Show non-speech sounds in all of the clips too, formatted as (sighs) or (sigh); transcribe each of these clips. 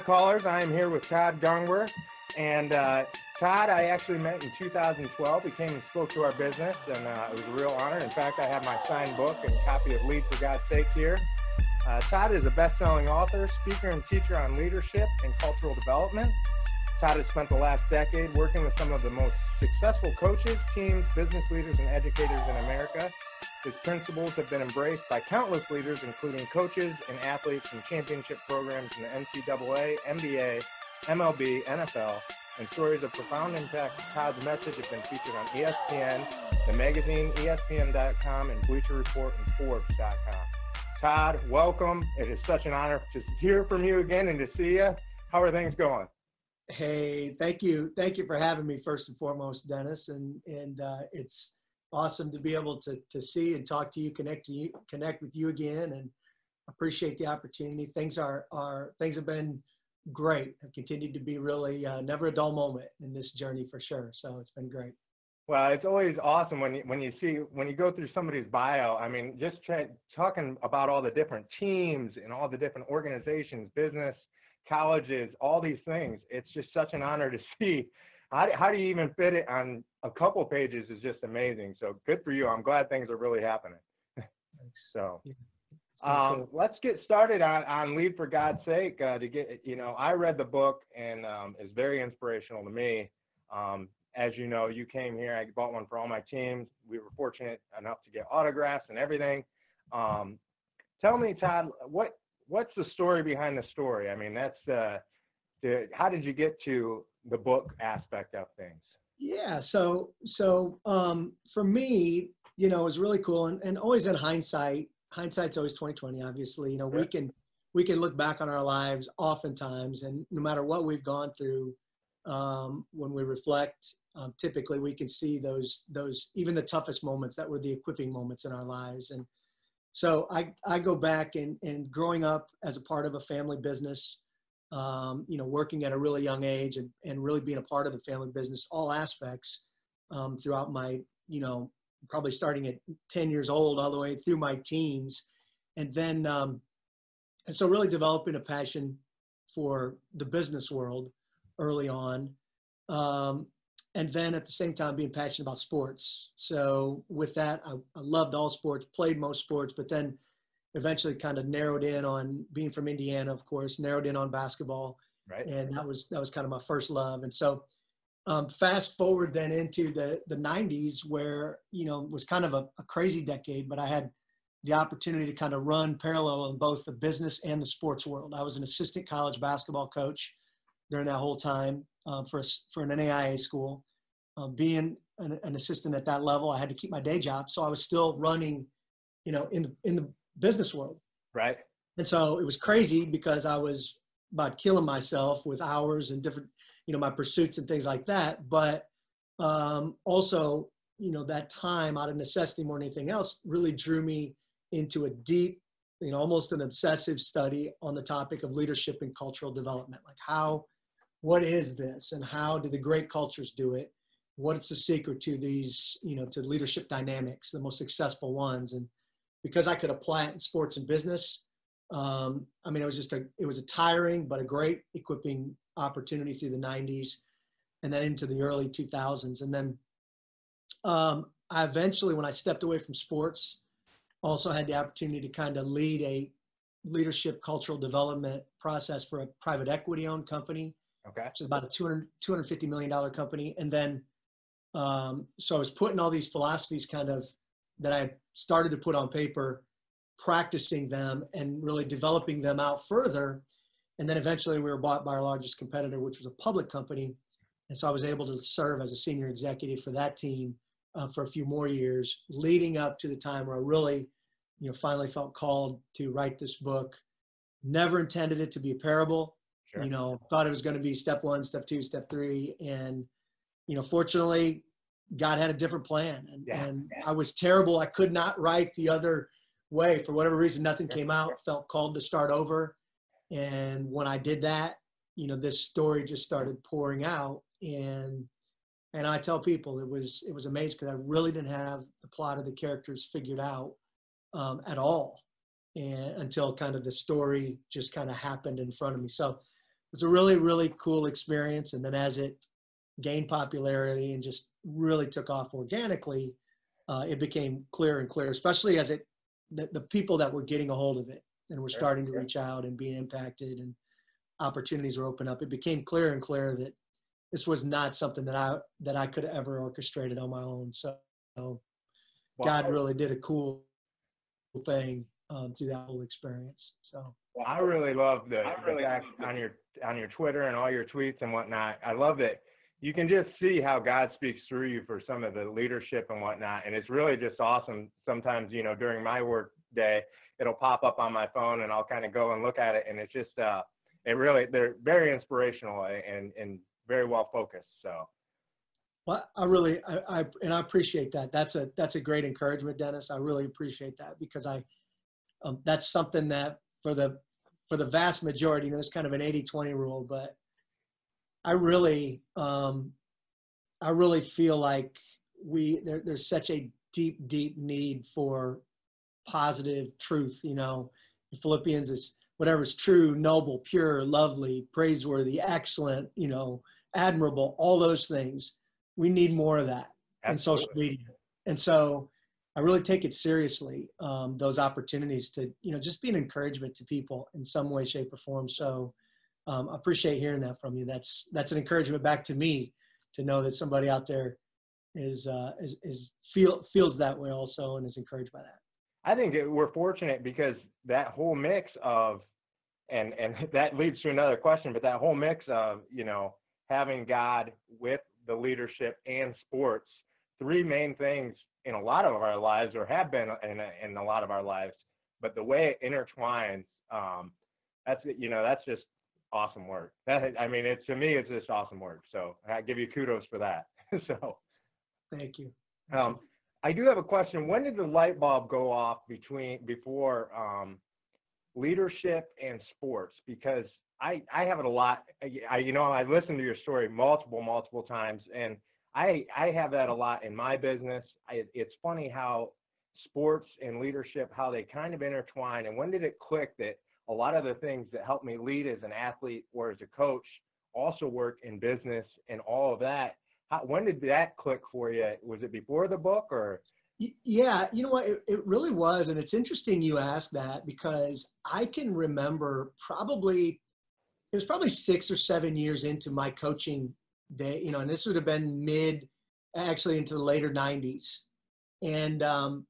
Callers. I am here with Todd Gongwer. And uh, Todd, I actually met in 2012. He came and spoke to our business, and uh, it was a real honor. In fact, I have my signed book and copy of Lead for God's Sake here. Uh, Todd is a best-selling author, speaker, and teacher on leadership and cultural development. Todd has spent the last decade working with some of the most successful coaches, teams, business leaders, and educators in America. His principles have been embraced by countless leaders, including coaches and athletes in championship programs in the NCAA, NBA, MLB, NFL, and stories of profound impact. Todd's message have been featured on ESPN, the magazine ESPN.com, and Bleacher Report and Forbes.com. Todd, welcome. It is such an honor to hear from you again and to see you. How are things going? Hey, thank you, thank you for having me first and foremost, Dennis. And and uh, it's awesome to be able to to see and talk to you, connect to you, connect with you again, and appreciate the opportunity. Things are are things have been great. Have continued to be really uh, never a dull moment in this journey for sure. So it's been great. Well, it's always awesome when you when you see when you go through somebody's bio. I mean, just try, talking about all the different teams and all the different organizations, business, colleges, all these things. It's just such an honor to (laughs) see. How how do you even fit it on a couple pages? Is just amazing. So good for you. I'm glad things are really happening. Thanks. (laughs) so. Um, let's get started on, on Lead for God's Sake. Uh, to get, you know, I read the book and um, it's very inspirational to me. Um, as you know, you came here. I bought one for all my teams. We were fortunate enough to get autographs and everything. Um, tell me, Todd, what what's the story behind the story? I mean, that's uh, the, how did you get to the book aspect of things? Yeah. So so um, for me, you know, it was really cool, and, and always in hindsight, hindsight's always 2020 obviously you know we can we can look back on our lives oftentimes and no matter what we've gone through um, when we reflect um, typically we can see those those even the toughest moments that were the equipping moments in our lives and so i i go back and and growing up as a part of a family business um, you know working at a really young age and, and really being a part of the family business all aspects um, throughout my you know probably starting at 10 years old all the way through my teens. And then um, and so really developing a passion for the business world early on um, and then at the same time being passionate about sports. So with that I, I loved all sports played most sports but then eventually kind of narrowed in on being from indiana of course narrowed in on basketball. Right. and that was that was kind of my first love. And so um, fast forward then into the the 90s where you know was kind of a, a crazy decade but i had the opportunity to kind of run parallel in both the business and the sports world. I was an assistant college basketball coach during that whole time um, for, for an naia school. Um, being an, an assistant at that level i had to keep my day job. So i was still running you know in the in the business world Right. and so it was crazy because I was about killing myself with hours and different, you know, my pursuits and things like that. But um, also, you know, that time out of necessity more than anything else really drew me into a deep, you know, almost an obsessive study on the topic of leadership and cultural development. Like how, what is this and how do the great cultures do it? What's the secret to these, you know, to leadership dynamics, the most successful ones? And because I could apply it in sports and business, um, I mean, it was just a, it was a tiring but a great equipping opportunity through the 90s, and then into the early 2000s. And then um, I eventually, when I stepped away from sports, also had the opportunity to kind of lead a leadership cultural development process for a private equity owned company Okay. which is about a 200, $250 million company. And then, um, so I was putting all these philosophies kind of that I started to put on paper, practicing them and really developing them out further. And then eventually we were bought by our largest competitor, which was a public company. And so I was able to serve as a senior executive for that team uh, for a few more years, leading up to the time where I really, you know, finally felt called to write this book. Never intended it to be a parable Sure. you know thought it was going to be step one step two step three and you know fortunately god had a different plan and, Yeah, and i was terrible. I could not write the other way. For whatever reason nothing came out felt called to start over. And when i did that you know this story just started pouring out and and i tell people it was it was amazing because i really didn't have the plot of the characters figured out um, at all and until kind of the story just kind of happened in front of me. So it was a really really cool experience. And then as it gained popularity and just really took off organically, uh, it became clearer and clearer, especially as it the, the people that were getting a hold of it and were starting to reach out and be impacted and opportunities were open up. It became clearer and clearer that this was not something that I that I could have ever orchestrated on my own. So, wow. God really did a cool thing um, through that whole experience. So well, I really love the, really the fact on your on your Twitter and all your tweets and whatnot. I love that you can just see how God speaks through you for some of the leadership and whatnot. And it's really just awesome. Sometimes, you know, during my work day, it'll pop up on my phone and I'll kind of go and look at it. And it's just, uh, it really, they're very inspirational and, and very well focused. So. Well, I really, I, I, and I appreciate that. That's a, that's a great encouragement, Dennis. I really appreciate that because I, um, that's something that for the, for the vast majority, you know, there's kind of an 80, 20 rule, but I really, um, I really feel like we there, there's such a deep, deep need for positive truth. You know, in Philippians is whatever is true, noble, pure, lovely, praiseworthy, excellent. You know, admirable. All those things. We need more of that Absolutely. in social media, and so I really take it seriously. Um, those opportunities to you know just be an encouragement to people in some way, shape, or form. So um, I appreciate hearing that from you. That's that's an encouragement back to me to know that somebody out there is uh, is, is feel feels that way also and is encouraged by that. I think we're fortunate because that whole mix of and and (laughs) that leads to another question, but that whole mix of you know having God with the leadership and sports, three main things in a lot of our lives or have been in a, in a lot of our lives, but the way it intertwines, um, that's you know that's just awesome work. That I mean, it to me, it's just awesome work. So I give you kudos for that. (laughs) so, thank you. Um, I do have a question. When did the light bulb go off between before um, leadership and sports? Because I I have it a lot. I you know I listened to your story multiple multiple times, and I I have that a lot in my business. I, it's funny how sports and leadership how they kind of intertwine. And when did it click that a lot of the things that help me lead as an athlete or as a coach also work in business and all of that. How, when did that click for you? Was it before the book or? Yeah, you know what? It, it really was. And it's interesting you ask that because I can remember probably, it was probably six or seven years into my coaching day, you know, and this would have been mid, actually into the later 90s. And um,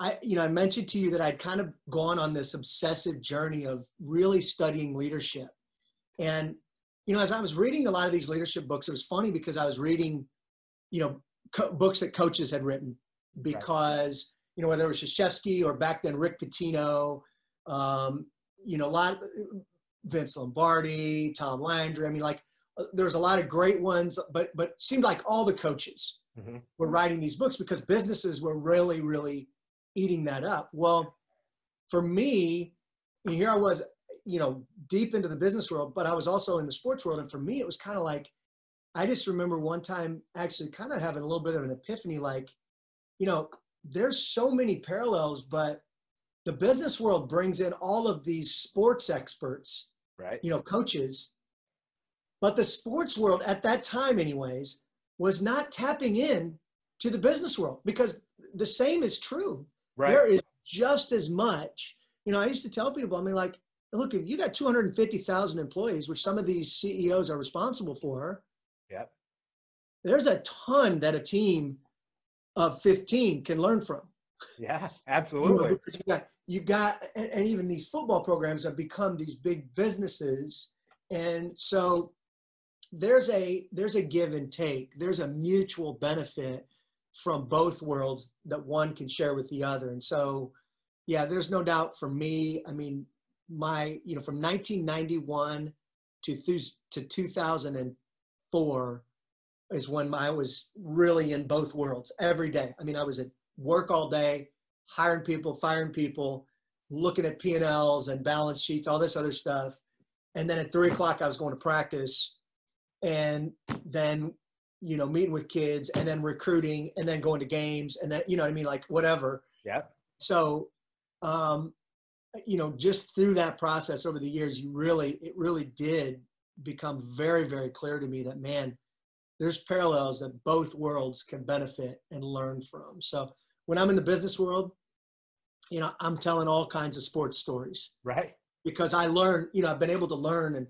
I, you know, I mentioned to you that I'd kind of gone on this obsessive journey of really studying leadership. And, you know, as I was reading a lot of these leadership books, it was funny because I was reading, you know, co- books that coaches had written because, right. you know, whether it was Krzyzewski or back then Rick Pitino, um, you know, a lot, Vince Lombardi, Tom Landry. I mean, like, uh, there was a lot of great ones, but but seemed like all the coaches mm-hmm. were writing these books because businesses were really, really eating that up. Well, for me, here I was, you know, deep into the business world, but I was also in the sports world. And for me, it was kind of like, I just remember one time actually kind of having a little bit of an epiphany like, you know, there's so many parallels, but the business world brings in all of these sports experts, right? You know, coaches. But the sports world at that time, anyways, was not tapping in to the business world because the same is true. Right. There is just as much. You know, I used to tell people, I mean, like, look, if you got 250,000 employees, which some of these CEOs are responsible for, yep. there's a ton that a team of 15 can learn from. Yeah, absolutely. You, know, you got, you got and, and even these football programs have become these big businesses. And so there's a there's a give and take. There's a mutual benefit from both worlds that one can share with the other. And so, yeah, there's no doubt for me. I mean, my, you know, from 1991 to, to 2004 is when I was really in both worlds every day. I mean, I was at work all day, hiring people, firing people, looking at P&Ls and balance sheets, all this other stuff. And then at three o'clock, I was going to practice. And then you know, meeting with kids and then recruiting and then going to games and then, you know what I mean? Like whatever. Yeah. So, um, you know, just through that process over the years, you really, it really did become very, very clear to me that, man, there's parallels that both worlds can benefit and learn from. So when I'm in the business world, you know, I'm telling all kinds of sports stories. Right. Because I learn, you know, I've been able to learn and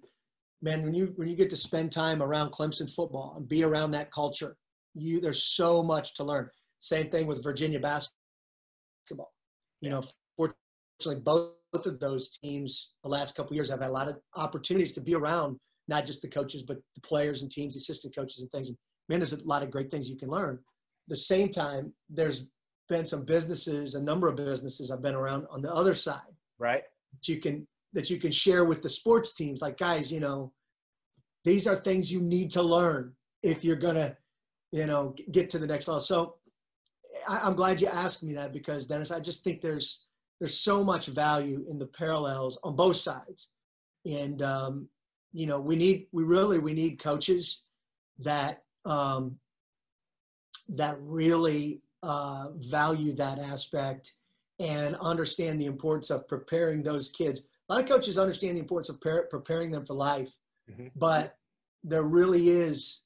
man, when you when you get to spend time around Clemson football and be around that culture, you there's so much to learn. Same thing with Virginia basketball. You know, fortunately, both of those teams the last couple years have had a lot of opportunities to be around not just the coaches but the players and teams, assistant coaches and things. And man, there's a lot of great things you can learn. At the same time, there's been some businesses, a number of businesses I've been around on the other side. Right. That you can that you can share with the sports teams. Like guys, you know, these are things you need to learn if you're gonna, you know, get to the next level. So I, am glad you asked me that because Dennis, I just think there's there's so much value in the parallels on both sides, and um, you know we need we really we need coaches that um, that really uh, value that aspect and understand the importance of preparing those kids. A lot of coaches understand the importance of par- preparing them for life, mm-hmm. but there really is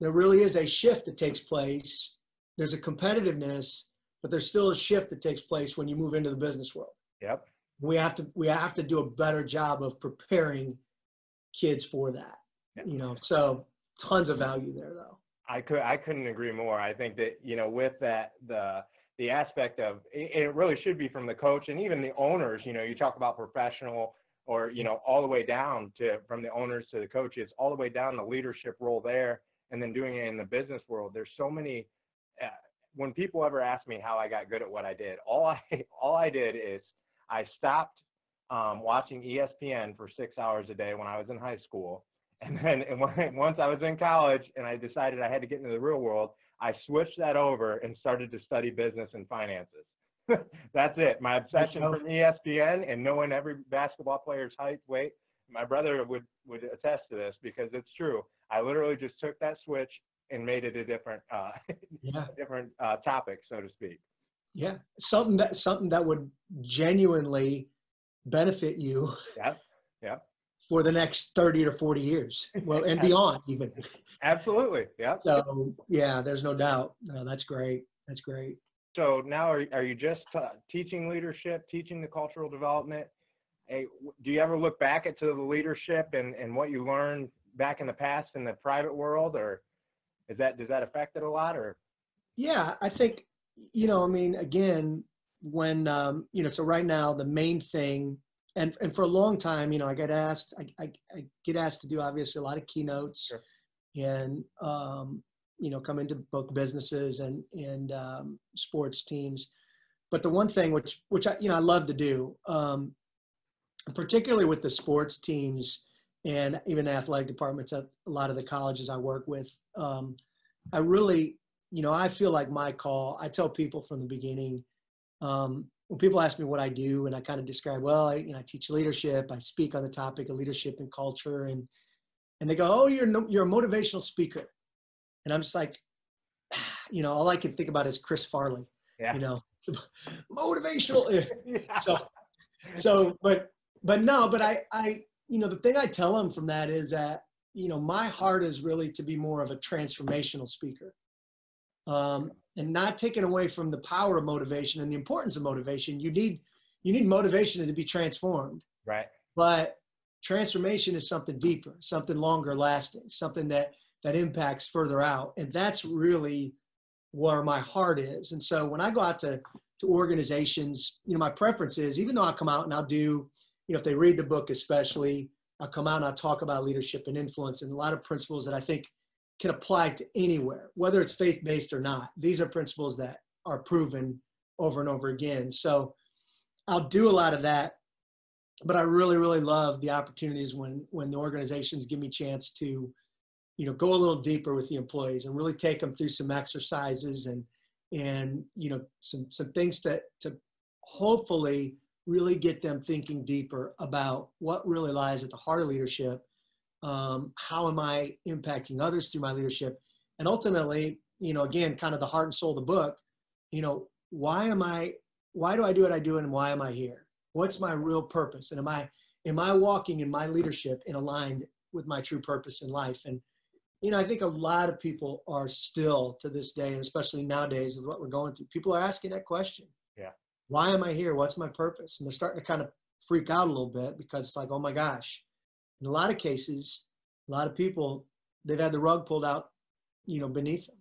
there really is a shift that takes place there's a competitiveness, but there's still a shift that takes place when you move into the business world. Yep. We have to we have to do a better job of preparing kids for that. Yep. You know, so tons of value there though. I could I couldn't agree more. I think that you know with that the the aspect of it really should be from the coach and even the owners. You know, you talk about professional or you know all the way down to from the owners to the coaches, all the way down the leadership role there, and then doing it in the business world. There's so many when people ever ask me how I got good at what I did, all I (laughs) all I did is I stopped um, watching ESPN for six hours a day when I was in high school, and then and when, (laughs) once I was in college and I decided I had to get into the real world, I switched that over and started to study business and finances. (laughs) That's it. My obsession from ESPN and knowing every basketball player's height, weight. My brother would would attest to this because it's true. I literally just took that switch and made it a different uh, (laughs) yeah. different uh, topic, so to speak. Yeah, something that something that would genuinely benefit you. Yeah, yeah. For the next thirty or forty years, well, and (laughs) beyond even. Absolutely, yeah. So yeah, there's no doubt. No, that's great. That's great. So now, are are you just uh, teaching leadership, teaching the cultural development? Hey, do you ever look back at to the leadership and, and what you learned back in the past in the private world, or is that does that affect it a lot or? Yeah, I think you know. I mean, again, when um, you know, so right now the main thing, and and for a long time, you know, I get asked, I I, I get asked to do obviously a lot of keynotes, sure. and um, you know, come into both businesses and and um, sports teams. But the one thing which which I you know I love to do, um, particularly with the sports teams and even athletic departments at a lot of the colleges I work with, um, I really, you know, I feel like my call, I tell people from the beginning, um, when people ask me what I do and I kind of describe, well, I, you know, I teach leadership, I speak on the topic of leadership and culture and, and they go, oh, you're, no, you're a motivational speaker. And I'm just like, (sighs) you know, all I can think about is Chris Farley, yeah. you know, (laughs) motivational. Eh. yeah. So, so, but, but no, but I, I, you know, the thing I tell them from that is that you know, my heart is really to be more of a transformational speaker. Um, and not taken away from the power of motivation and the importance of motivation. You need you need motivation to be transformed. Right. But transformation is something deeper, something longer lasting, something that that impacts further out. And that's really where my heart is. And so when I go out to to organizations, you know, my preference is even though I come out and I'll do, you know, if they read the book especially, I'll come out and I'll talk about leadership and influence and a lot of principles that I think can apply to anywhere, whether it's faith based or not. These are principles that are proven over and over again. So I'll do a lot of that, but I really, really love the opportunities when when the organizations give me a chance to, you know, go a little deeper with the employees and really take them through some exercises and and you know some some things to to hopefully really get them thinking deeper about what really lies at the heart of leadership. Um, how am I impacting others through my leadership? And ultimately, you know, again, kind of the heart and soul of the book, you know, why am I, why do I do what I do and why am I here? What's my real purpose? And am I, am I walking in my leadership in aligned with my true purpose in life. And you know, I think a lot of people are still to this day, and especially nowadays with what we're going through, people are asking that question. Yeah. Why am I here? What's my purpose? And they're starting to kind of freak out a little bit because it's like, oh my gosh. In a lot of cases, a lot of people, they've had the rug pulled out, you know, beneath them.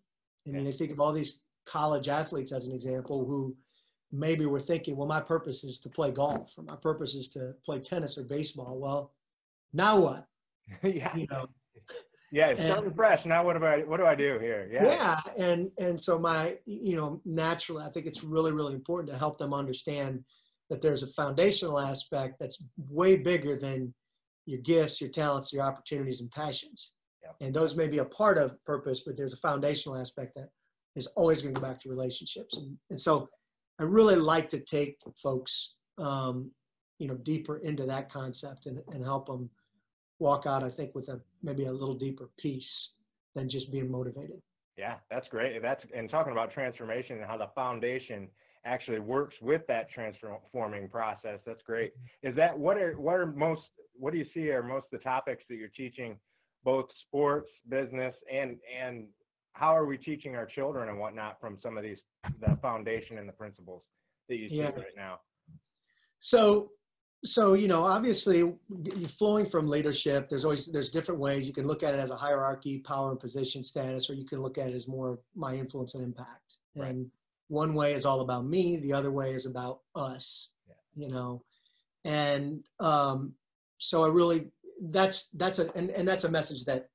I mean, I think of all these college athletes as an example who maybe were thinking, well, my purpose is to play golf or my purpose is to play tennis or baseball. Well, now what? (laughs) yeah. You know, yeah, it's starting fresh. Now what do I what do I do here? Yeah. Yeah. And and so my, you know, naturally I think it's really, really important to help them understand that there's a foundational aspect that's way bigger than your gifts, your talents, your opportunities and passions. Yeah. And those may be a part of purpose, but there's a foundational aspect that is always going to go back to relationships. And, and so I really like to take folks, um, you know, deeper into that concept and, and help them walk out, I think, with a maybe a little deeper peace than just being motivated. Yeah, that's great. That's and talking about transformation and how the foundation actually works with that transforming process. That's great. Is that what are what are most what do you see are most of the topics that you're teaching, both sports, business, and and how are we teaching our children and whatnot from some of these the foundation and the principles that you see Yeah. right now? So, so you know, obviously, flowing from leadership. There's always there's different ways you can look at it as a hierarchy, power and position status, or you can look at it as more my influence and impact. Right. And one way is all about me. The other way is about us. Yeah. You know, and um, so I really that's that's a and, and that's a message that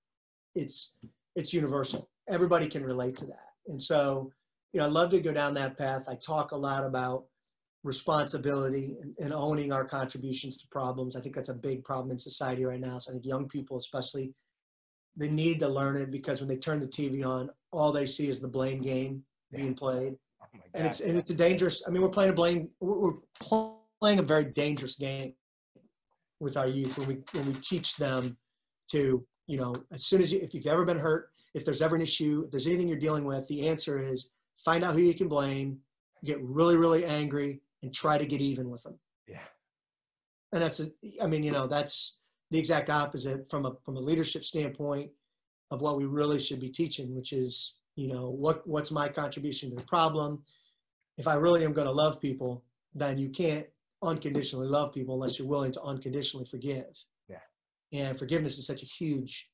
it's it's universal. Everybody can relate to that. And so, you know, I love to go down that path. I talk a lot about responsibility and, and owning our contributions to problems. I think that's a big problem in society right now. So I think young people, especially, they need to learn it because when they turn the TV on, all they see is the blame game being played, Oh and it's and it's a dangerous. I mean, we're playing a blame. We're playing a very dangerous game with our youth when we when we teach them to you know as soon as you if you've ever been hurt, if there's ever an issue, if there's anything you're dealing with, the answer is find out who you can blame, get really really angry, and try to get even with them. yeah. and that's a, I mean you know that's the exact opposite from a from a leadership standpoint of what we really should be teaching which is you know what what's my contribution to the problem if i really am going to love people then you can't unconditionally love people unless you're willing to unconditionally forgive Yeah. and forgiveness is such a huge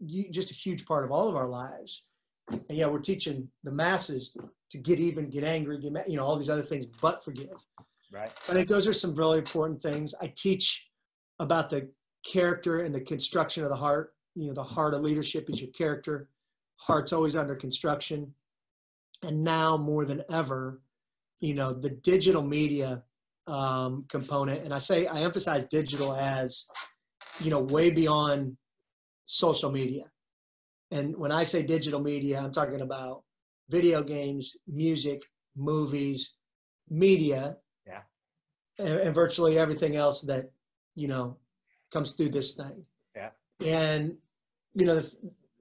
you- just a huge part of all of our lives and yeah we're teaching the masses to get even get angry get mad, you know all these other things but forgive Right. I think those are some really important things. I teach about the character and the construction of the heart. You know, the heart of leadership is your character. Heart's always under construction. And now more than ever, you know, the digital media um, component, and I say I emphasize digital as, you know, way beyond social media. And when I say digital media, I'm talking about video games, music, movies, media, Yeah. and, and virtually everything else that you know comes through this thing. Yeah. And you know,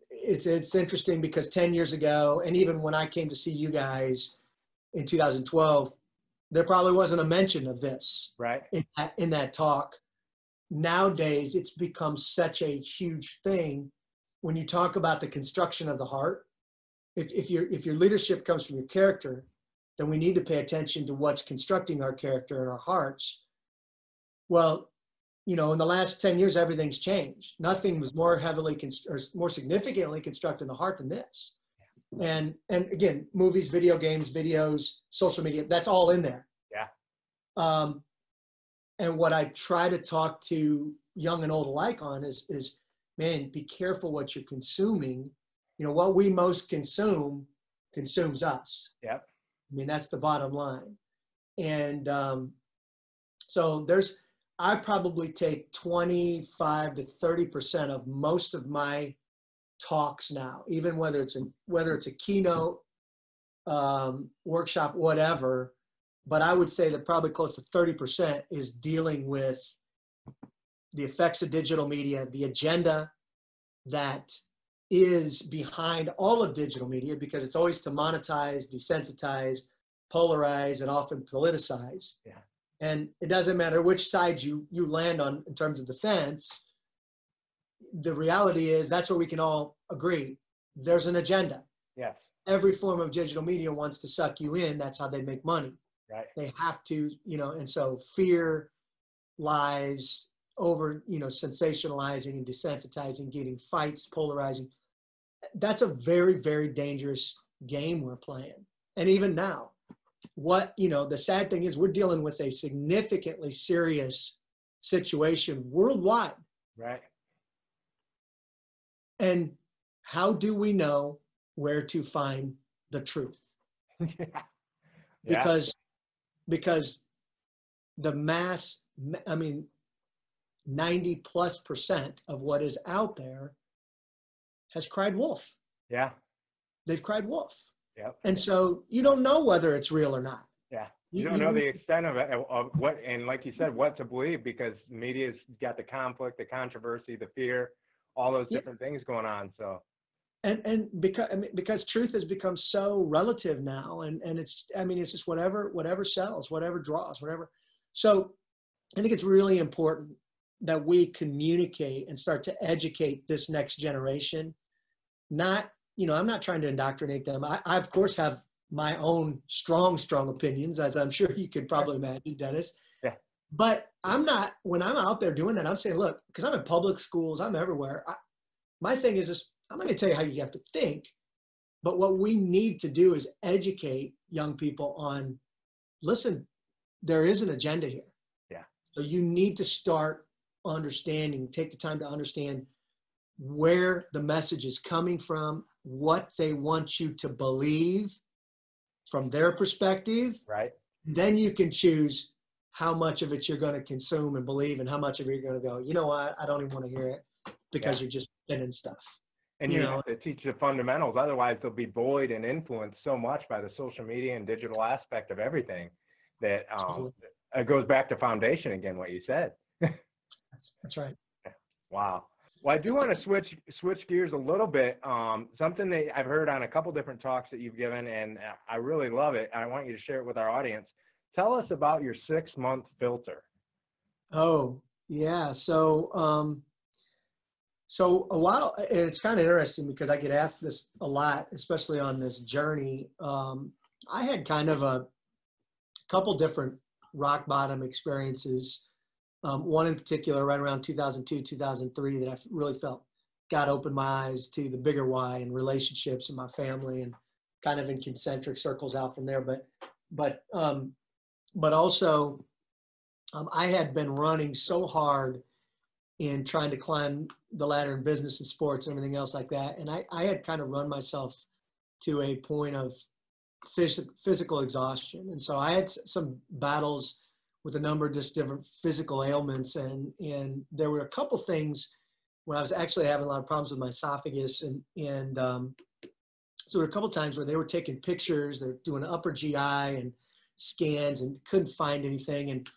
it's it's interesting because 10 years ago, and even when I came to see you guys in 2012, there probably wasn't a mention of this Right. in that, in that talk. Nowadays, it's become such a huge thing when you talk about the construction of the heart. If, if your if your leadership comes from your character, then we need to pay attention to what's constructing our character and our hearts. Well, you know, in the last 10 years, everything's changed. Nothing was more heavily const- or more significantly constructed in the heart than this. And and again, movies, video games, videos, social media, that's all in there. Yeah. Um, and what I try to talk to young and old alike on is is man, be careful what you're consuming. You know, what we most consume consumes us. Yep. I mean, that's the bottom line. And um, so there's, I probably take 25 to 30% of most of my talks now, even whether it's a, whether it's a keynote, um, workshop, whatever. But I would say that probably close to 30% is dealing with the effects of digital media, the agenda that is behind all of digital media because it's always to monetize, desensitize, polarize, and often politicize. Yeah. And it doesn't matter which side you you land on in terms of the fence. The reality is that's where we can all agree. There's an agenda. Yes. Every form of digital media wants to suck you in. That's how they make money. Right. They have to, you know, and so fear, lies, over, you know, sensationalizing and desensitizing, getting fights, polarizing. That's a very, very dangerous game we're playing. And even now, what, you know, the sad thing is we're dealing with a significantly serious situation worldwide. Right. And how do we know where to find the truth? (laughs) yeah. Because because the mass I mean 90 plus percent of what is out there has cried wolf. Yeah. They've cried wolf. Yep. And so you don't know whether it's real or not. Yeah. You don't know the extent of it, of what, and like you said, what to believe because media's got the conflict, the controversy, the fear, all those Yeah. different things going on. So, and and because I mean, because truth has become so relative now and and it's i mean it's just whatever whatever sells whatever draws whatever so i think it's really important that we communicate and start to educate this next generation not you know i'm not trying to indoctrinate them i, I of course have my own strong strong opinions as i'm sure you could probably imagine dennis Yeah. But i'm not when i'm out there doing that i'm saying look because i'm in public schools i'm everywhere I, my thing is this I'm not going to tell you how you have to think, but what we need to do is educate young people on listen, there is an agenda here. Yeah. So you need to start understanding, take the time to understand where the message is coming from, what they want you to believe from their perspective. right. Then you can choose how much of it you're going to consume and believe and how much of it you're going to go, you know what, I don't even want to hear it because you're just spinning stuff. And You you, know. have to teach the fundamentals. Otherwise, they'll be bullied and influenced so much by the social media and digital aspect of everything that um, it goes back to foundation again, what you said. (laughs) That's, that's right. Wow. Well, I do want to switch switch gears a little bit. Um, something that I've heard on a couple different talks that you've given, and I really love it. I want you to share it with our audience. Tell us about your six month filter. Oh, yeah. So, um, so a while, it's kind of interesting because I get asked this a lot, especially on this journey. Um, I had kind of a couple different rock bottom experiences. Um, one in particular, right around 2002, 2003, that I really felt God opened my eyes to the bigger why and relationships and my family, and kind of in concentric circles out from there. But, but, um, but also, um, I had been running so hard in trying to climb the ladder in business and sports and everything else like that. And I, I had kind of run myself to a point of phys- physical exhaustion. And so I had some battles with a number of just different physical ailments. And, and there were a couple things when I was actually having a lot of problems with my esophagus. And, and um, so there were a couple times where they were taking pictures, they're doing upper GI and scans and couldn't find anything. And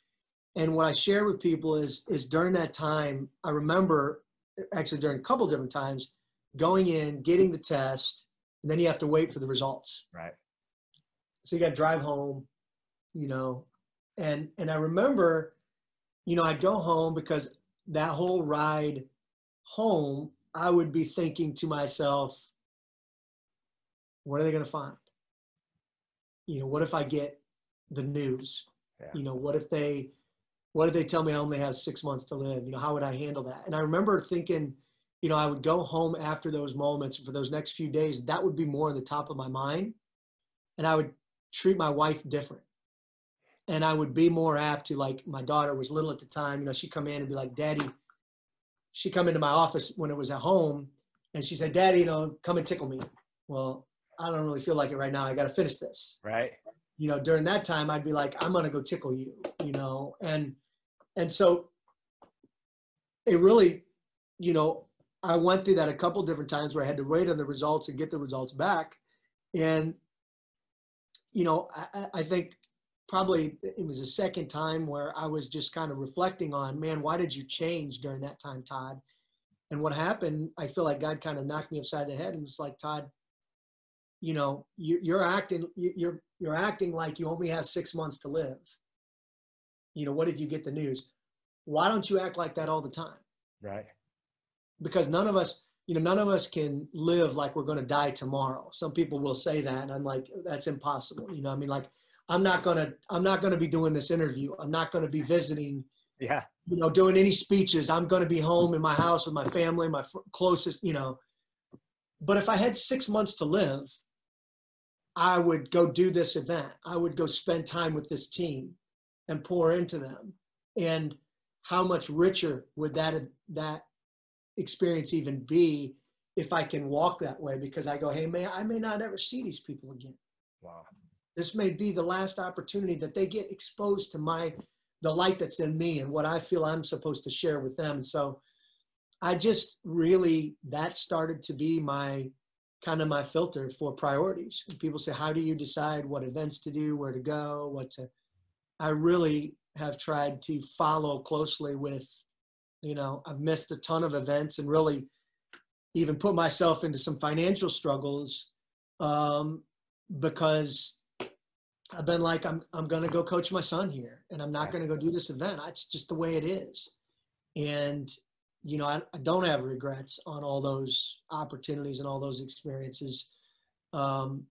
and what I share with people is is during that time, I remember actually during a couple different times going in, getting the test, and then you have to wait for the results. Right. So you got to drive home, you know, and and I remember, you know, I'd go home because that whole ride home, I would be thinking to myself, what are they going to find? You know, what if I get the news? Yeah. You know, what if they what if they tell me I only have six months to live? You know, how would I handle that? And I remember thinking, you know, I would go home after those moments and for those next few days, that would be more on the top of my mind. And I would treat my wife different. And I would be more apt to like my daughter was little at the time, you know, she'd come in and be like, Daddy, she'd come into my office when it was at home and she said, Daddy, you know, come and tickle me. Well, I don't really feel like it right now. I got to finish this Right. You know during that time i'd be like i'm going to go tickle you you know? And and so it really you know i went through that a couple different times where i had to wait on the results and get the results back. And you know i, I- I think probably it was the second time where i was just kind of reflecting on man why did you change during that time todd? And what happened i feel like god kind of knocked me upside the head and was like todd you know you, you're acting you- you're you're acting like you only have six months to live you know what if you get the news why don't you act like that all the time Right. because none of us, you know, none of us can live like we're going to die tomorrow. Some people will say that, and I'm like, that's impossible. You know, I mean, like, I'm not gonna, I'm not gonna be doing this interview. I'm not gonna be visiting. Yeah. You know, doing any speeches. I'm gonna be home in my house with my family, my closest. You know, but if I had six months to live, I would go do this event. I would go spend time with this team and pour into them. And how much richer would that that experience even be if I can walk that way? Because I go, hey, may I may not ever see these people again. Wow. This may be the last opportunity that they get exposed to my the light that's in me and what I feel I'm supposed to share with them. And so I just really that started to be my kind of my filter for priorities. And people say, how do you decide what events to do, where to go, what to? I really have tried to follow closely with, you know, I've missed a ton of events and really even put myself into some financial struggles um, because I've been like, I'm, I'm going to go coach my son here and I'm not going to go do this event. It's just the way it is. And you know, I, I, don't have regrets on all those opportunities and all those experiences. Um,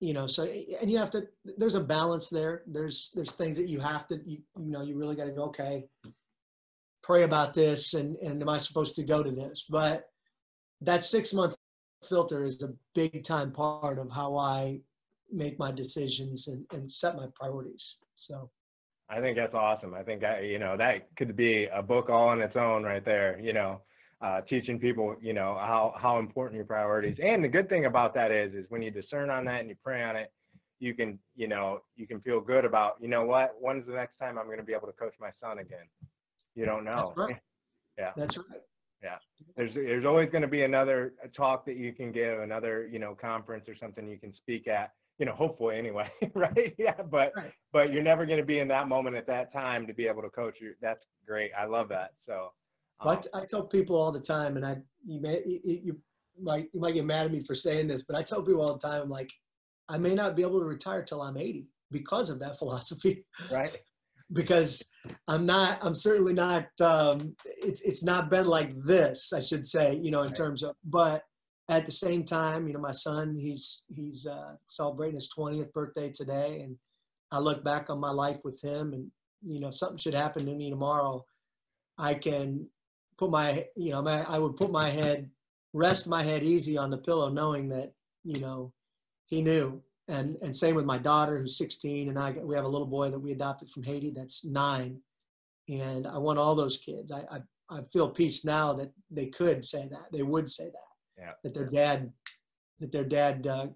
you know, so and you have to. There's a balance there. There's there's things that you have to. You, you know, you really got to go. Okay, pray about this, and and am I supposed to go to this? But that six month filter is a big time part of how I make my decisions and, and set my priorities. So I think that's awesome. I think I, you know that could be a book all on its own right there. You know, uh, teaching people, you know, how how important your priorities. And the good thing about that is, is when you discern on that and you pray on it, you can, you know, you can feel good about, you know, what? When's the next time I'm going to be able to coach my son again? You don't know. That's right. (laughs) yeah. That's right. Yeah. There's there's always going to be another talk that you can give, another you know conference or something you can speak at you know, hopefully anyway, (laughs) right? Yeah, but right. but you're never going to be in that moment at that time to be able to coach you. That's great. I love that. So, um, well, I, tell people all the time, and I you may you, you might you might get mad at me for saying this, but I tell people all the time, I'm like I may not be able to retire till I'm 80 because of that (laughs) philosophy. Right. (laughs) because I'm not. I'm certainly not. Um, it's it's not been like this. I should say, you know, in right. terms of, but at the same time, you know, my son, he's he's uh, celebrating his 20th birthday today, and I look back on my life with him, and you know, something should happen to me tomorrow, I can put my, you know, my, I would put my head, rest my head easy on the pillow, knowing that, you know, he knew. And and same with my daughter, who's 16, and I we have a little boy that we adopted from Haiti that's nine, and I want all those kids. I I, I feel peace now that they could say that, they would say that yeah. that their dad that their dad uh,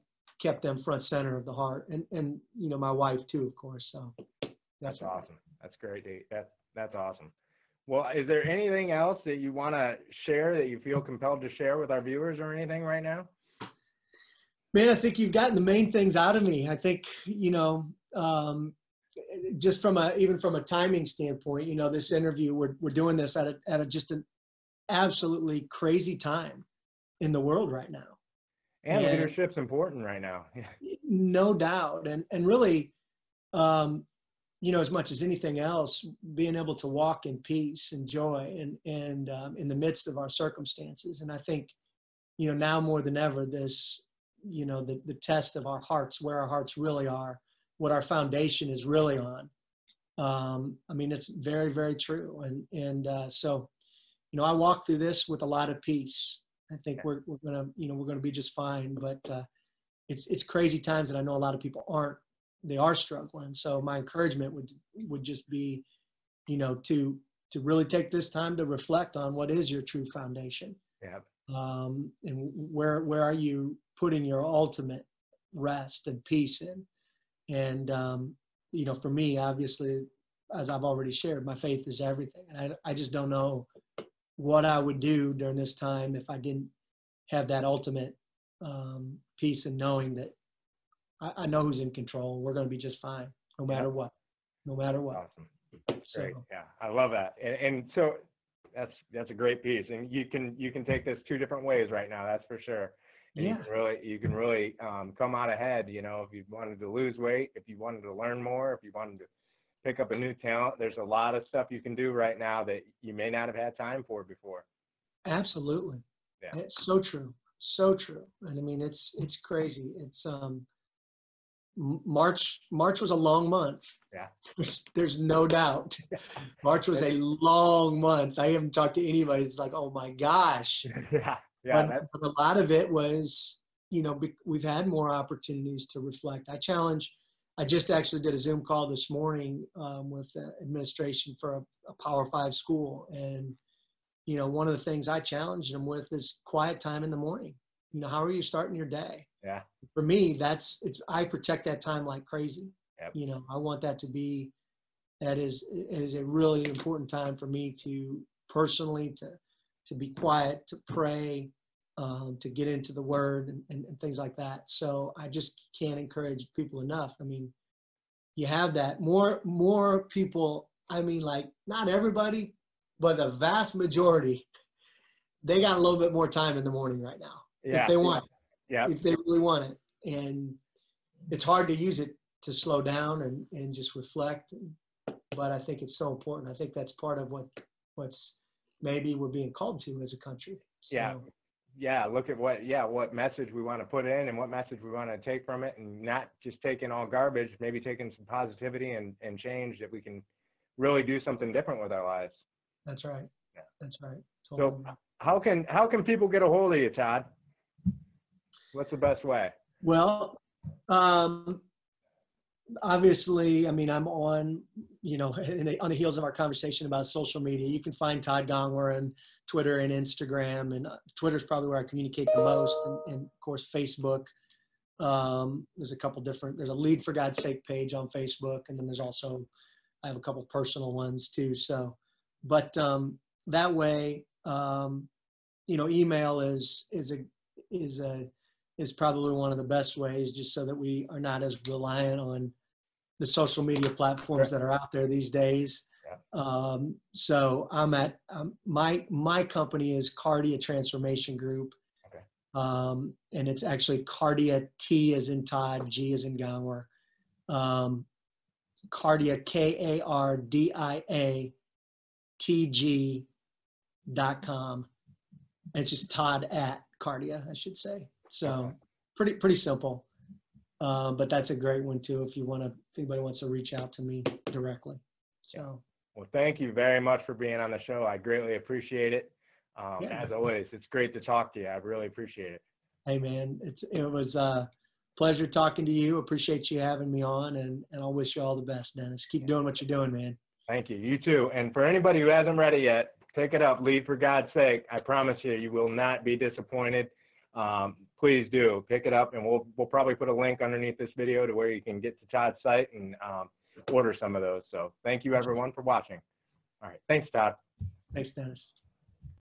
kept them front center of the heart and and you know my wife too of course so that's awesome. That's great that's that's awesome. Well is there anything else that you want to share that you feel compelled to share with our viewers or anything right now? Man i think you've gotten the main things out of me. I think you know um, just from a even from a timing standpoint you know this interview we're, we're doing this at a, at a just an absolutely crazy time in the world right now. And, and leadership's important right now. (laughs) no doubt. And and really, um, you know, as much as anything else, being able to walk in peace and joy and and um, in the midst of our circumstances. And I think, you know, now more than ever, this, you know, the the test of our hearts, where our hearts really are, what our foundation is really on. Um, I mean, it's very, very true. And and uh, so, you know, I walk through this with a lot of peace I think we're, we're gonna you know we're gonna be just fine. But uh, it's it's crazy times, and I know a lot of people aren't. They are struggling. So my encouragement would would just be, you know, to to really take this time to reflect on what is your true foundation. Yeah. Um, and where where are you putting your ultimate rest and peace in? And um, you know, for me, obviously, as I've already shared, my faith is everything. And I, I just don't know what I would do during this time if I didn't have that ultimate um, peace and knowing that I, I, know who's in control. We're going to be just fine, no matter what. No matter what. Awesome. So, great. Yeah, I love that. And, and so that's that's a great piece. And you can you can take this two different ways right now. That's for sure. And yeah. You can really you can really um, come out ahead. You know, if you wanted to lose weight, if you wanted to learn more, if you wanted to pick up a new talent. There's a lot of stuff you can do right now that you may not have had time for before. Absolutely. Yeah. It's so true. So true. And I mean, it's, it's crazy. It's, um, March, March was a long month. Yeah. (laughs) There's, there's no doubt. (laughs) March was a long month. I haven't talked to anybody. It's like, oh my gosh. (laughs) yeah, yeah, but, but a lot of it was, you know, be- we've had more opportunities to reflect. I challenge, I just actually did a Zoom call this morning um, with the administration for a, a Power Five school. And, you know, one of the things I challenged them with is quiet time in the morning. You know, how are you starting your day? yeah, For me, that's, it's, I protect that time like crazy. Yep. You know, I want that to be, that is, it is a really important time for me to personally, to, to be quiet, to pray, um, to get into the word and, and, and things like that. So I just can't encourage people enough. I mean, you have that more, more people, I mean, like not everybody, but the vast majority, they got a little bit more time in the morning right now. yeah, If they want, yeah, if they really want it. And it's hard to use it to slow down and, and just reflect. But I think it's so important. I think that's part of what, what's maybe we're being called to as a country. So, Yeah. Yeah. Look at what, yeah, what message we want to put in and what message we want to take from it, and not just taking all garbage. Maybe taking some positivity and and change that we can really do something different with our lives. That's right. Yeah. That's right. So, how can how can people get a hold of you, Todd? What's the best way? Well, um, obviously, I mean, I'm on, you know, the, on the heels of our conversation about social media. You can find Todd Gongwer on Twitter and Instagram, and uh, Twitter's probably where I communicate the most, and, and of course, Facebook. Um, there's a couple different. There's a Lead for God's Sake page on Facebook, and then there's also I have a couple personal ones too. So, but um, that way, um, you know, email is is a is a is probably one of the best ways just so that we are not as reliant on the social media platforms that are out there these days. Um, so I'm at um, my my company is Kardia Transformation Group, Okay. um, and it's actually Kardia T as in Todd, G as in Gower, um, Kardia K A R D I A T G dot com. And it's just Todd at Kardia, I should say. So Okay. pretty pretty simple. Uh, but that's a great one too if you want to if anybody wants to reach out to me directly. So Well, thank you very much for being on the show. I greatly appreciate it. Um, Yeah. As always, it's great to talk to you. I really appreciate it. hey man, it's it was a pleasure talking to you. Appreciate you having me on and, and I'll wish you all the best, Dennis. Keep doing what you're doing, man. Thank you. You too. And for anybody who hasn't read it yet, pick it up. Lead for God's sake. I promise you, you will not be disappointed. Um, please do pick it up, and we'll we'll probably put a link underneath this video to where you can get to Todd's site and um, order some of those. So thank you everyone for watching. All right. Thanks, Todd. Thanks, Dennis.